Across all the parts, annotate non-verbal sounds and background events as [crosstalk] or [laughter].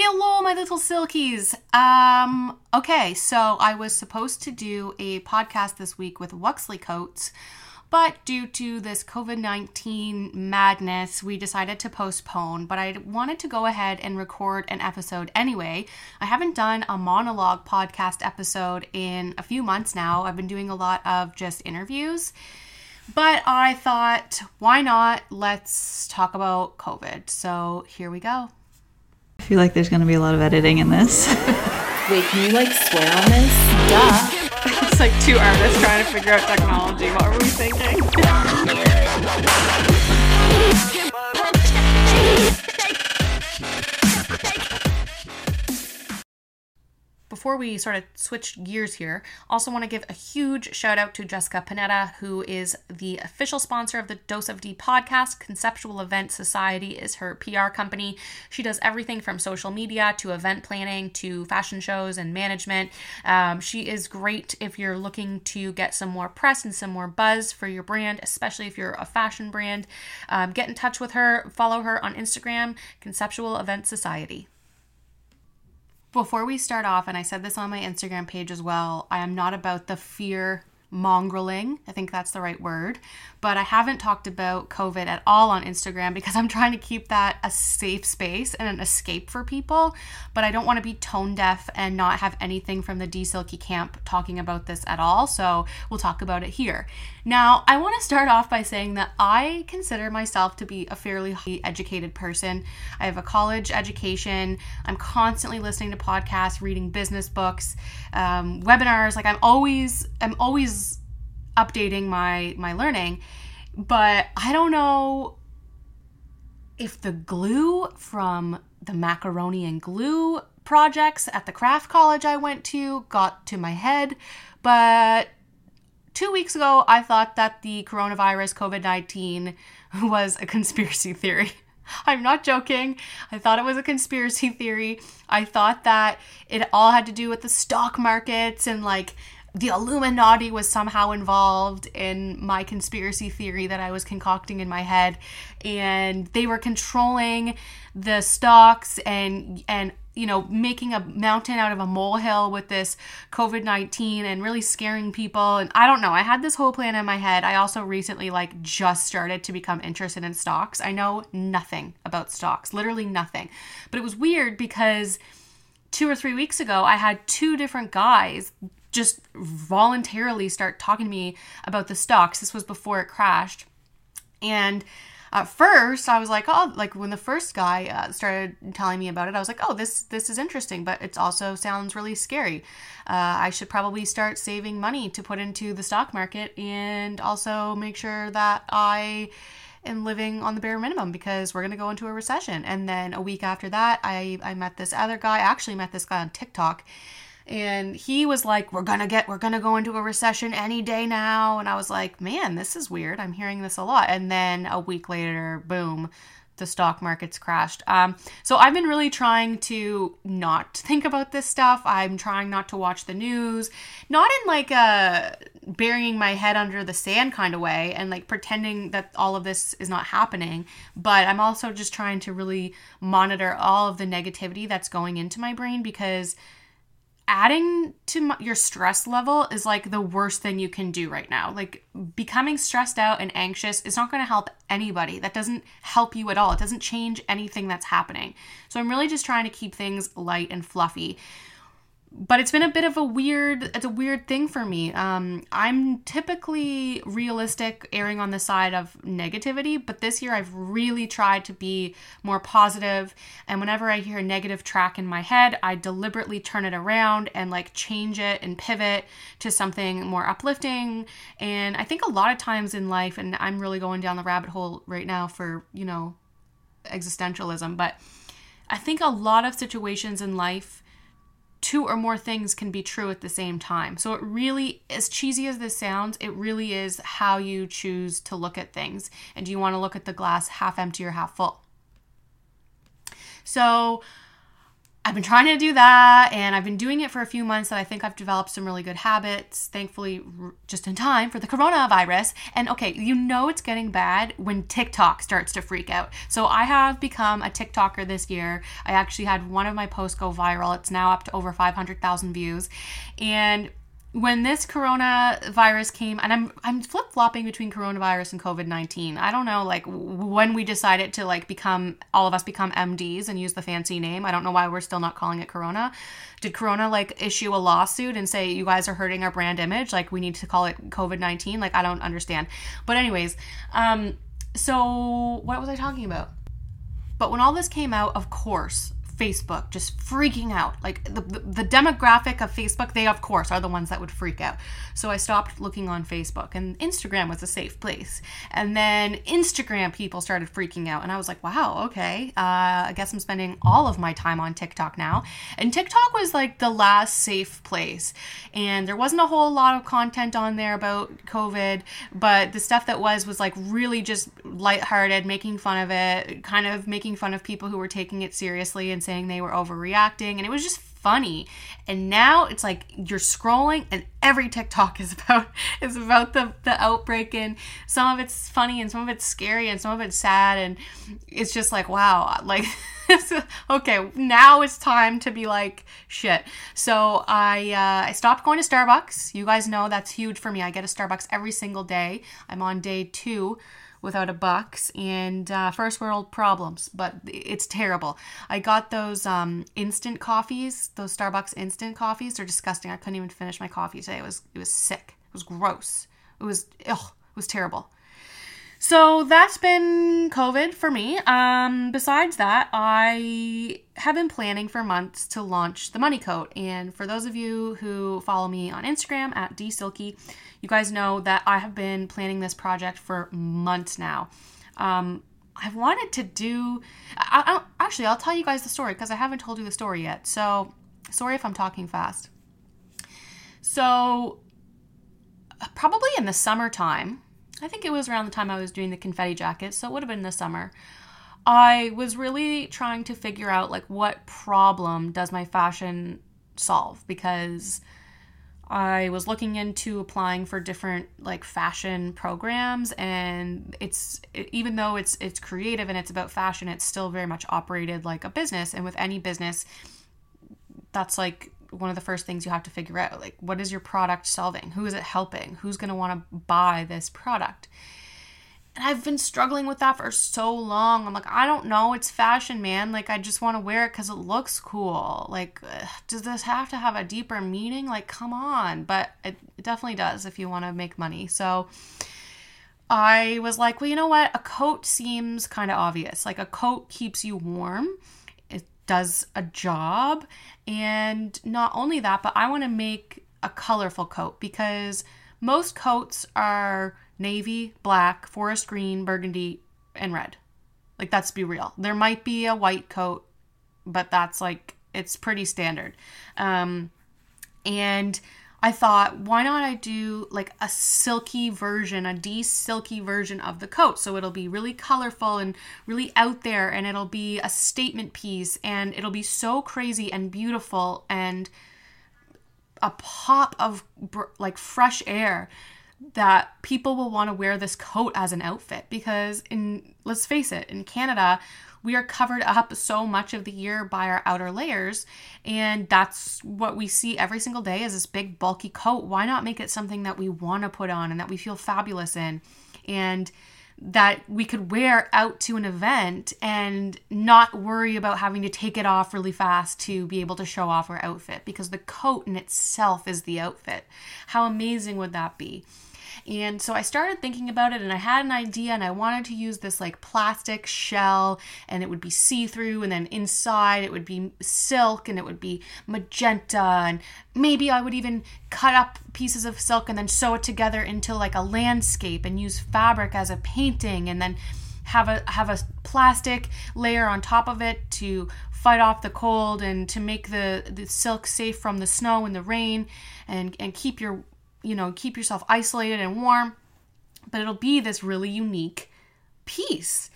Hello, my little silkies. Um, okay, so I was supposed to do a podcast this week with Wuxley Coats, but due to this COVID 19 madness, we decided to postpone. But I wanted to go ahead and record an episode anyway. I haven't done a monologue podcast episode in a few months now. I've been doing a lot of just interviews. But I thought, why not? Let's talk about COVID. So here we go. I feel like there's going to be a lot of editing in this. [laughs] Wait, can you like swear on this? Duh. [laughs] it's like two artists trying to figure out technology. What were we thinking? [laughs] before we sort of switch gears here, also want to give a huge shout out to Jessica Panetta, who is the official sponsor of the Dose of D podcast. Conceptual Event Society is her PR company. She does everything from social media to event planning to fashion shows and management. Um, she is great if you're looking to get some more press and some more buzz for your brand, especially if you're a fashion brand. Um, get in touch with her, follow her on Instagram, Conceptual Event Society. Before we start off, and I said this on my Instagram page as well, I am not about the fear mongrelling. I think that's the right word. But I haven't talked about COVID at all on Instagram because I'm [laughs] trying to keep that a safe space and an escape for people. But I don't want to be tone deaf and not have anything from the D Silky camp talking about this at all. So we'll talk about it here. Now, I want to start off by saying that I consider myself to be a fairly educated person. I have a college education. I'm constantly listening to podcasts, reading business books, um, webinars. Like I'm always, I'm always updating my my learning. But I don't know if the glue from the macaroni and glue projects at the craft college I went to got to my head, but two weeks ago, I thought that the coronavirus COVID 19 [laughs] was a conspiracy theory. [laughs] I'm not joking. I thought it was a conspiracy theory. I thought that it all had to do with the stock markets and like the Illuminati was somehow involved in my conspiracy theory that I was concocting in my head and they were controlling the stocks and and you know, making a mountain out of a molehill with this COVID 19 and really scaring people. And I don't know, I had this whole plan in my head. I also recently, like, just started to become interested in stocks. I know nothing about stocks, literally nothing. But it was weird because two or three weeks ago, I had two different guys just voluntarily start talking to me about the stocks. This was before it crashed. And at first I was like, oh, like when the first guy uh, started telling me about it, I was like, oh, this this is interesting, but it also sounds really scary. Uh, I should probably start saving money to put into the stock market and also make sure that I am living on the bare minimum because we're going to go into a recession. And then a week after that, I, I met this other guy. Actually met this guy on TikTok and he was like we're gonna get we're gonna go into a recession any day now. And i was like man this is weird. I'm hearing this a lot. And then a week later boom the stock market's crashed. Um, so i've been really trying to not think about this stuff. I'm trying not to watch the news not in like a burying my head under the sand kind of way and like pretending that all of this is not happening but i'm also just trying to really monitor all of the negativity that's going into my brain because adding to my, your stress level is like the worst thing you can do right now. Like becoming stressed out and anxious is not going to help anybody. That doesn't help you at all. It doesn't change anything that's happening. So I'm really just trying to keep things light and fluffy but it's been a bit of a weird it's a weird thing for me um, i'm typically realistic erring on the side of negativity but this year i've really tried to be more positive. and whenever i hear a negative track in my head i deliberately turn it around and like change it and pivot to something more uplifting and i think a lot of times in life and i'm really going down the rabbit hole right now for you know existentialism but i think a lot of situations in life two or more things can be true at the same time. So it really, as cheesy as this sounds, it really is how you choose to look at things. And do you want to look at the glass half empty or half full? So I've been trying to do that and I've been doing it for a few months that I think I've developed some really good habits, thankfully, just in time for the coronavirus. And okay, you know it's getting bad when TikTok starts to freak out. So I have become a TikToker this year. I actually had one of my posts go viral. It's now up to over 500,000 views. And when this coronavirus came and i'm i'm flip-flopping between coronavirus and covid-19 i don't know like when we decided to like become all of us become mds and use the fancy name. I don't know why we're still not calling it corona. Did corona like issue a lawsuit and say you guys are hurting our brand image? Like we need to call it covid-19 like i don't understand. But anyways um so what was i talking about? But when all this came out of course Facebook just freaking out. Like the, the, demographic of Facebook, they of course are the ones that would freak out. So I stopped looking on Facebook and Instagram was a safe place. And then Instagram people started freaking out. And I was like, wow, okay. Uh, I guess I'm spending all of my time on TikTok now. And TikTok was like the last safe place. And there wasn't a whole lot of content on there about COVID, but the stuff that was was like really just lighthearted, making fun of it, kind of making fun of people who were taking it seriously and saying they were overreacting and it was just funny. And now it's like you're scrolling and every tiktok is [laughs] about is about the the outbreak and some of it's funny and some of it's scary and some of it's sad and it's just like wow like [laughs] okay now it's time to be like shit. So i uh, i stopped going to starbucks. You guys know that's huge for me. I get a starbucks every single day. I'm on day two without a bucks and uh, first world problems but it's terrible. I got those um, instant coffees those starbucks instant coffees. They're disgusting. I couldn't even finish my coffee today. It was it was sick. It was gross. It was ugh, it was terrible so that's been COVID for me. Um, besides that, I have been planning for months to launch the Money Coat. And for those of you who follow me on Instagram at dsilky, you guys know that I have been planning this project for months now. Um, I've wanted to do. I, I, actually, I'll tell you guys the story because I haven't told you the story yet. So, sorry if I'm talking fast. So, probably in the summertime, I think it was around the time I was doing the confetti jackets, so it would have been the summer. I was really trying to figure out like what problem does my fashion solve because I was looking into applying for different like fashion programs and it's even though it's it's creative and it's about fashion it's still very much operated like a business and with any business that's like one of the first things you have to figure out like what is your product solving who is it helping who's going to want to buy this product and I've been struggling with that for so long. I'm like, I don't know. It's fashion, man. Like, I just want to wear it because it looks cool. Like, ugh, does this have to have a deeper meaning? Like, come on. But it, it definitely does if you want to make money. So I was like, well, you know what? A coat seems kind of obvious. Like, a coat keeps you warm, does a job. And not only that, but I want to make a colorful coat because most coats are navy, black, forest green, burgundy, and red. Like, that's be real. There might be a white coat, but that's like, it's pretty standard. Um, and I thought, why not I do like a silky version, a D Silky version of the coat? So it'll be really colorful and really out there, and it'll be a statement piece, and it'll be so crazy and beautiful and a pop of like fresh air that people will want to wear this coat as an outfit because in let's face it in Canada we are covered up so much of the year by our outer layers and that's what we see every single day is this big bulky coat why not make it something that we want to put on and that we feel fabulous in and that we could wear out to an event and not worry about having to take it off really fast to be able to show off our outfit because the coat in itself is the outfit. How amazing would that be? And so I started thinking about it and I had an idea and I wanted to use this like plastic shell and it would be see through and then inside it would be silk and it would be magenta and maybe I would even cut up pieces of silk and then sew it together into like a landscape and use fabric as a painting and then have a have a plastic layer on top of it to fight off the cold and to make the, the silk safe from the snow and the rain and, and keep your you know, keep yourself isolated and warm, but it'll be this really unique piece.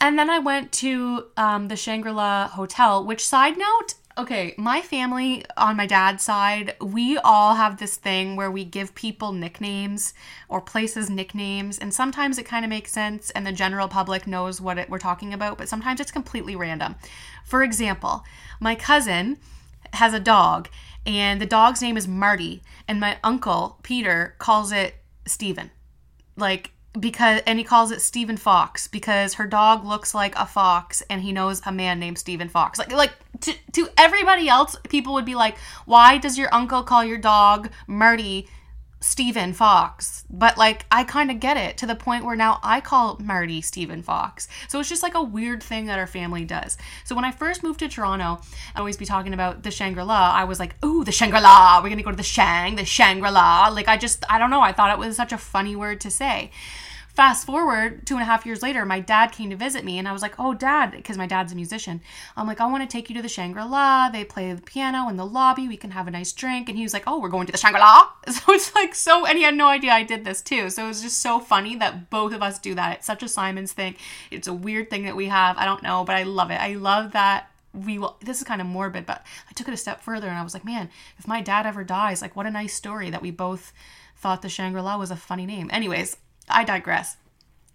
And then I went to um, the Shangri La Hotel, which, side note, okay, my family on my dad's side, we all have this thing where we give people nicknames or places nicknames. And sometimes it kind of makes sense and the general public knows what it, we're talking about, but sometimes it's completely random. For example, my cousin has a dog and the dog's name is Marty, and my uncle, Peter, calls it Steven. Like, because and he calls it Stephen Fox because her dog looks like a fox and he knows a man named Stephen Fox. Like like to, to everybody else, people would be like, "Why does your uncle call your dog Marty Stephen Fox?" But like I kind of get it to the point where now I call Marty Stephen Fox. So it's just like a weird thing that our family does. So when I first moved to Toronto, I always be talking about the Shangri-La. I was like, "Ooh, the Shangri-La. We're going to go to the Shang, the Shangri-La." Like I just I don't know, I thought it was such a funny word to say fast forward two and a half years later, my dad came to visit me, and I was like, "Oh, dad," because my dad's a musician. I'm like, "I want to take you to the Shangri La. They play the piano in the lobby. We can have a nice drink." And he was like, "Oh, we're going to the Shangri La." [laughs] So it's like so, and he had no idea I did this too. So it was just so funny that both of us do that. It's such a Simons thing. It's a weird thing that we have. I don't know, but I love it. I love that we will this is kind of morbid but i took it a step further and i was like man if my dad ever dies like what a nice story that we both thought the shangri-la was a funny name anyways i digress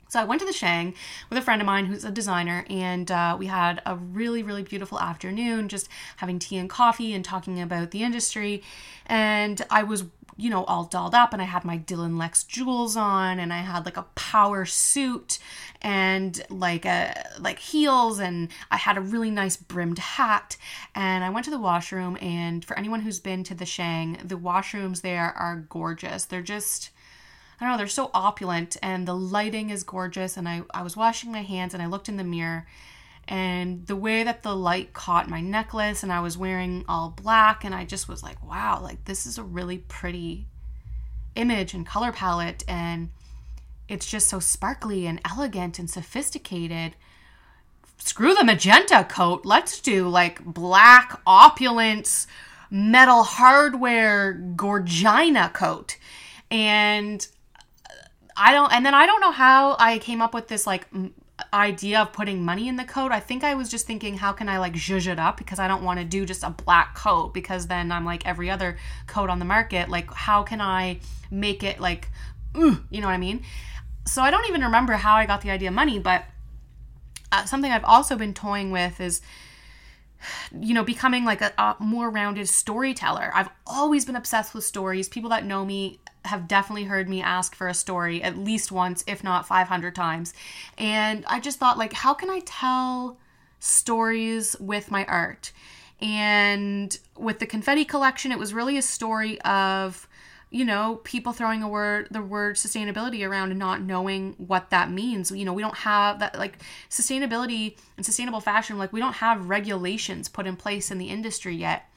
so I went to the Shang with a friend of mine who's a designer, and uh, we had a really, really beautiful afternoon, just having tea and coffee and talking about the industry. And I was, you know, all dolled up, and I had my Dylan Lex jewels on, and I had like a power suit and like a like heels, and I had a really nice brimmed hat. And I went to the washroom, and for anyone who's been to the Shang, the washrooms there are gorgeous. They're just I don't know, they're so opulent and the lighting is gorgeous. And I, I was washing my hands and I looked in the mirror and the way that the light caught my necklace and I was wearing all black and I just was like, wow, like this is a really pretty image and color palette and it's just so sparkly and elegant and sophisticated. Screw the magenta coat. Let's do like black opulence metal hardware gorgina coat. And I don't, and then I don't know how I came up with this like m- idea of putting money in the coat. I think I was just thinking, how can I like zhuzh it up because I don't want to do just a black coat because then I'm like every other coat on the market. Like, how can I make it like, mm, you know what I mean? So I don't even remember how I got the idea of money, but uh, something I've also been toying with is you know becoming like a, a, more rounded storyteller i've always been obsessed with stories people that know me have definitely heard me ask for a story at least once, if not 500 times. And I just thought, like, how can I tell stories with my art? And with the confetti collection, it was really a story of you know people throwing a word the word sustainability around and not knowing what that means you know we don't have that like sustainability and sustainable fashion like we don't have regulations put in place in the industry yet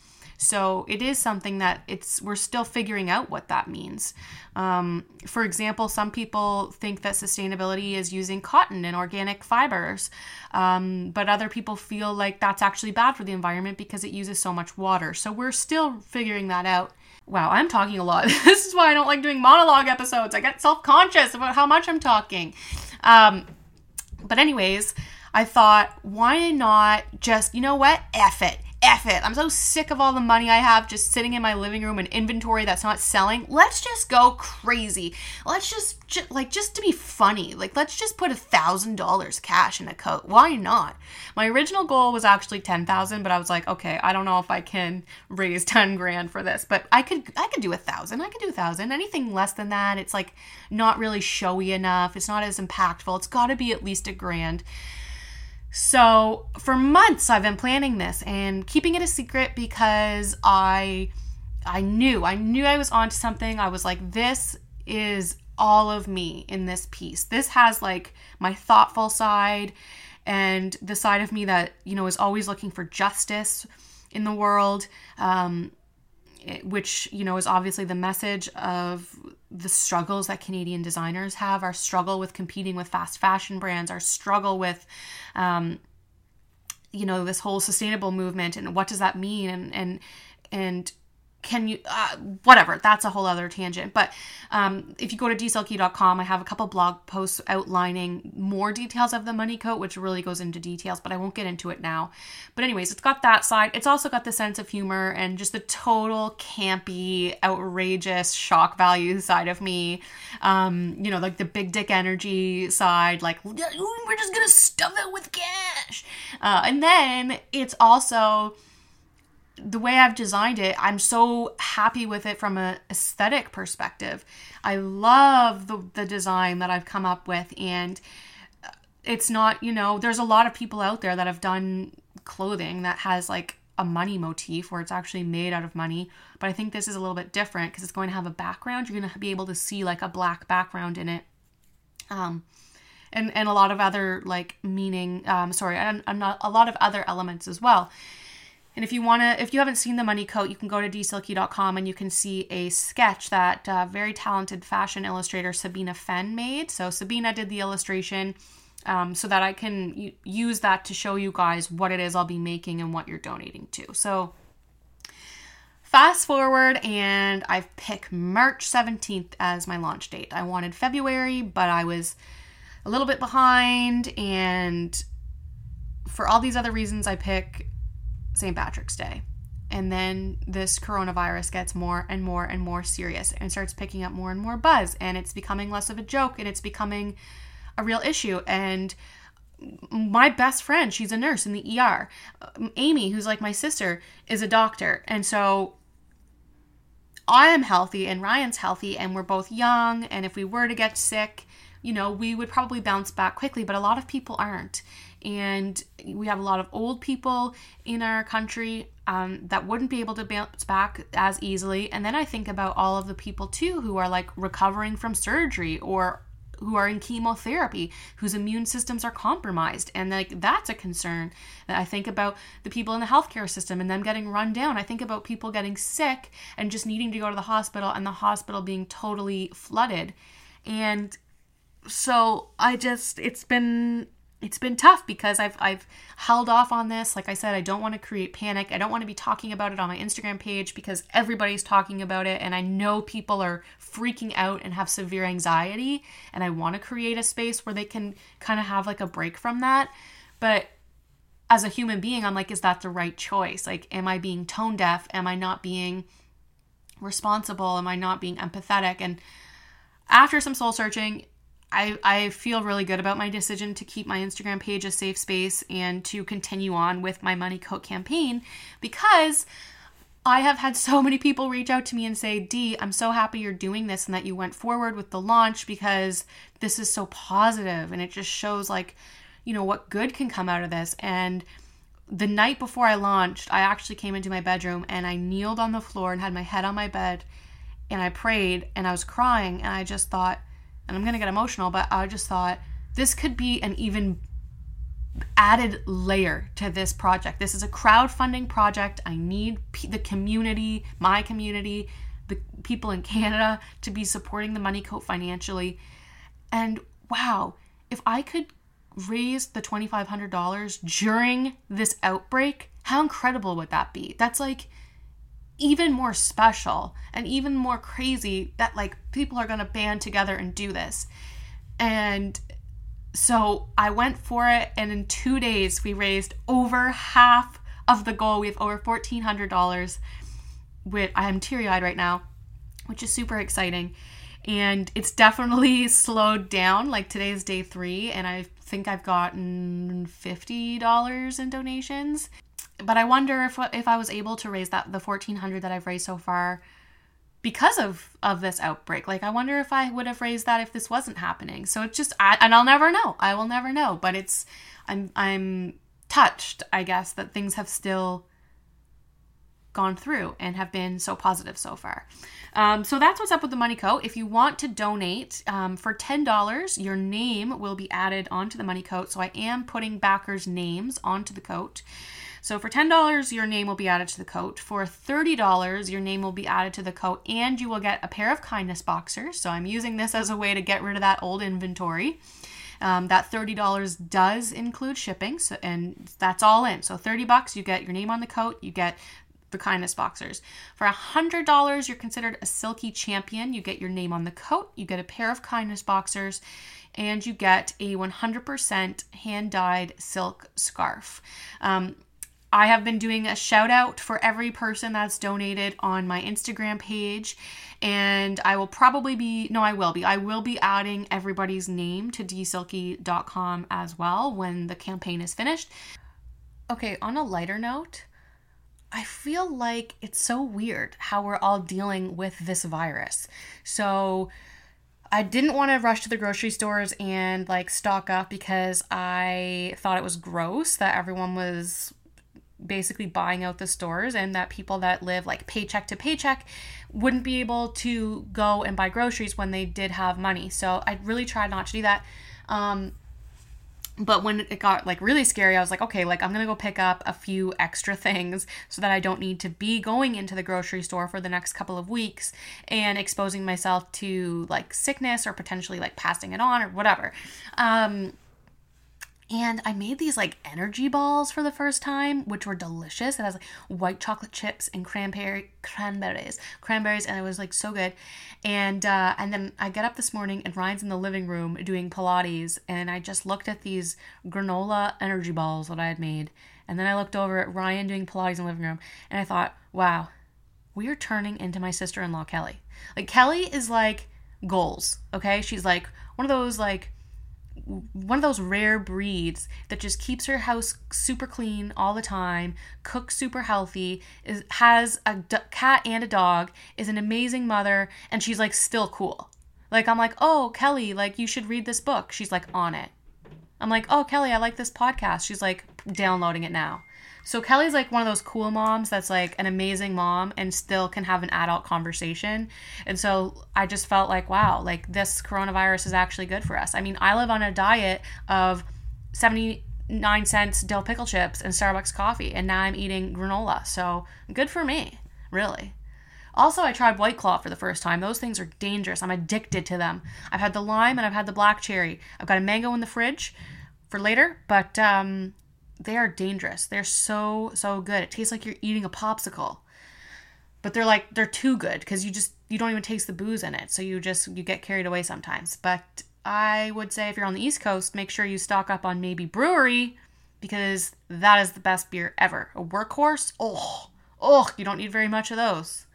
so it is something that it's we're still figuring out what that means. Um, for example, some people think that sustainability is using cotton and organic fibers, um, but other people feel like that's actually bad for the environment because it uses so much water. So we're still figuring that out. Wow, I'm talking a lot. [laughs] this is why I don't like doing monologue episodes. I get self conscious about how much I'm talking. Um, but, anyways, I thought, why not just, you know what? F it F it. I'm so sick of all the money I have just sitting in my living room and inventory that's not selling. Let's just go crazy. Let's just, just like just to be funny. Like let's just put a thousand dollars cash in a coat. Why not? My original goal was actually ten thousand, but I was like, okay, I don't know if I can raise [laughs] ten grand for this, but I could I could do a thousand. I could do a thousand. Anything less than that, it's like not really showy enough. It's not as impactful. It's got to be at least a grand. So, for months I've been planning this and keeping it a secret because I I knew, I knew I was onto something. I was like this is all of me in this piece. This has like my thoughtful side and the side of me that, you know, is always looking for justice in the world. Um, which you know is obviously the message of the struggles that Canadian designers have, our struggle with competing with fast fashion brands, our struggle with, um, you know, this whole sustainable movement, and what does that mean, and and and can you uh, whatever that's a whole other tangent but um, if you go to dsilky.com i have a couple blog posts outlining more details of the money coat which really goes into details but i won't get into it now. But anyways it's got that side. It's also got the sense of humor and just the total campy outrageous shock value side of me. Um, you know like the big dick energy side like we're just gonna stuff it with cash. Uh, and then it's also the way I've designed it, I'm so happy with it from an aesthetic perspective. I love the, the design that I've come up with, and it's not, you know, there's a lot of people out there that have done clothing that has like a money motif where it's actually made out of money, but I think this is a little bit different because it's going to have a background. You're going to be able to see like a black background in it. Um, and, and a lot of other like meaning, um, sorry, and, and a lot of other elements as well. And if you want to, if you haven't seen the money coat, you can go to dsilky.com and you can see a sketch that uh, very talented fashion illustrator Sabina Fenn made. So Sabina did the illustration um, so that I can use that to show you guys what it is I'll be making and what you're donating to. So fast forward and I've picked March 17th as my launch date. I wanted February, but I was a little bit behind and for all these other reasons I pick St. Patrick's Day. And then this coronavirus gets more and more and more serious and starts picking up more and more buzz. And it's becoming less of a joke and it's becoming a real issue. And my best friend, she's a nurse in the ER. Amy, who's like my sister, is a doctor. And so I am healthy and Ryan's healthy and we're both young. And if we were to get sick, you know, we would probably bounce back quickly, but a lot of people aren't and we have a lot of old people in our country um, that wouldn't be able to bounce back as easily. And then I think about all of the people too who are like recovering from surgery or who are in chemotherapy whose immune systems are compromised. And like that's a concern. I think about the people in the healthcare system and them getting run down. I think about people getting sick and just needing to go to the hospital and the hospital being totally flooded. And so i just it's been it's been tough because I've I've held off on this. Like I said, I don't want to create panic. I don't want to be talking about it on my Instagram page because everybody's talking about it and I know people are freaking out and have severe anxiety and I want to create a space where they can kind of have like a break from that. But as a human being, I'm like is that the right choice? Like am I being tone deaf? Am I not being responsible? Am I not being empathetic? And after some soul searching, I, I feel really good about my decision to keep my Instagram page a safe space and to continue on with my Money Coat campaign because I have had so many people reach out to me and say, Dee, I'm so happy you're doing this and that you went forward with the launch because this is so positive and it just shows like, you know, what good can come out of this. And the night before I launched, I actually came into my bedroom and I kneeled on the floor and had my head on my bed and I prayed and I was crying and I just thought, and I'm going to get emotional, but I just thought this could be an even added layer to this project. This is a crowdfunding project. I need p- the community, my community, the people in Canada to be supporting the Money Coat financially. And wow, if I could raise the $2,500 during this outbreak, how incredible would that be? That's like even more special and even more crazy that like people are going to band together and do this. And so I went for it and in 2 days we raised over half of the goal. We have over $1400 with I am teary-eyed right now, which is super exciting. And it's definitely [laughs] slowed down. Like today is day 3 and I think I've gotten $50 in donations but I wonder if if I was able to raise that the 1400 that I've raised so far because of of this outbreak. Like I wonder if I would have raised that if this wasn't happening. So it's just I, and I'll never know. I will never know, but it's I'm I'm touched, I guess, that things have still gone through and have been so positive so far. Um, so that's what's up with the Money Coat. If you want to donate um, for $10, your name will be added onto the Money Coat. So I am putting backers' names onto the coat. So for $10, your name will be added to the coat. For $30, your name will be added to the coat and you will get a pair of kindness boxers. So I'm using this as a way to get rid of that old inventory. Um, that $30 does include shipping, so, and that's all in. So 30 bucks, you get your name on the coat, you get the kindness boxers. For $100, you're considered a silky champion. You get your name on the coat, you get a pair of kindness boxers, and you get a 100% hand dyed silk scarf. Um, I have been doing a shout out for every person that's donated on my Instagram page. And I will probably be, no, I will be. I will be adding everybody's name to dsilky.com as well when the campaign is finished. Okay, on a lighter note, I feel like it's so weird how we're all dealing with this virus. So, I didn't want to rush to the grocery stores and like stock up because I thought it was gross that everyone was basically buying out the stores and that people that live like paycheck to paycheck wouldn't be able to go and buy groceries when they did have money. So I really tried not to do that. Um, but when it got like really scary, I was like, okay, like I'm gonna go pick up a few extra things so that I don't need to be going into the grocery store for the next couple of weeks and exposing myself to like sickness or potentially like passing it on or whatever. Um, and I made these like energy balls for the first time, which were delicious. It has like white chocolate chips and cranberry cranberries, cranberries, and it was like so good. And uh, and then I get up this morning and Ryan's in the living room doing Pilates, and I just looked at these granola energy balls that I had made, and then I looked over at Ryan doing Pilates in the living room, and I thought, wow, we are turning into my sister-in-law Kelly. Like Kelly is like goals, okay? She's like one of those like one of those rare breeds that just keeps her house super clean all the time, cooks super healthy, is, has a d- cat and a dog, is an amazing mother, and she's like still cool. Like I'm like, "Oh, Kelly, like you should read this book." She's like on it. I'm like, "Oh, Kelly, I like this podcast." She's like downloading it now. So Kelly's like one of those cool moms that's like an amazing mom and still can have an adult conversation. And so I just felt like, wow, like this coronavirus is actually good for us. I mean, I live on a diet of 79 cents dill pickle chips and Starbucks coffee, and now I'm eating granola. So good for me, really. Also, I tried White Claw for the first time. Those things are dangerous. I'm addicted to them. I've had the lime and I've had the black cherry. I've got a mango in the fridge for later, but um, they are dangerous. They're so so good. It tastes like you're eating a popsicle. But they're like they're too good because you just you don't even taste the booze in it. So you just you get carried away sometimes. But I would say if you're on the East Coast, make sure you stock up on maybe brewery because that is the best beer ever. A workhorse, oh, oh, you don't need very much of those.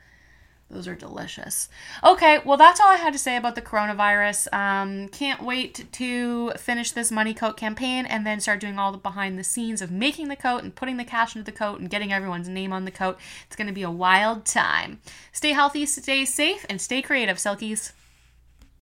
Those are delicious. Okay, well, that's all I had to say about the coronavirus. Um, can't wait to finish this Money Coat campaign and then start doing all the behind the scenes of making the coat and putting the cash into the coat and getting everyone's name on the coat. It's going to be a wild time. Stay healthy, stay safe, and stay creative, Silkies.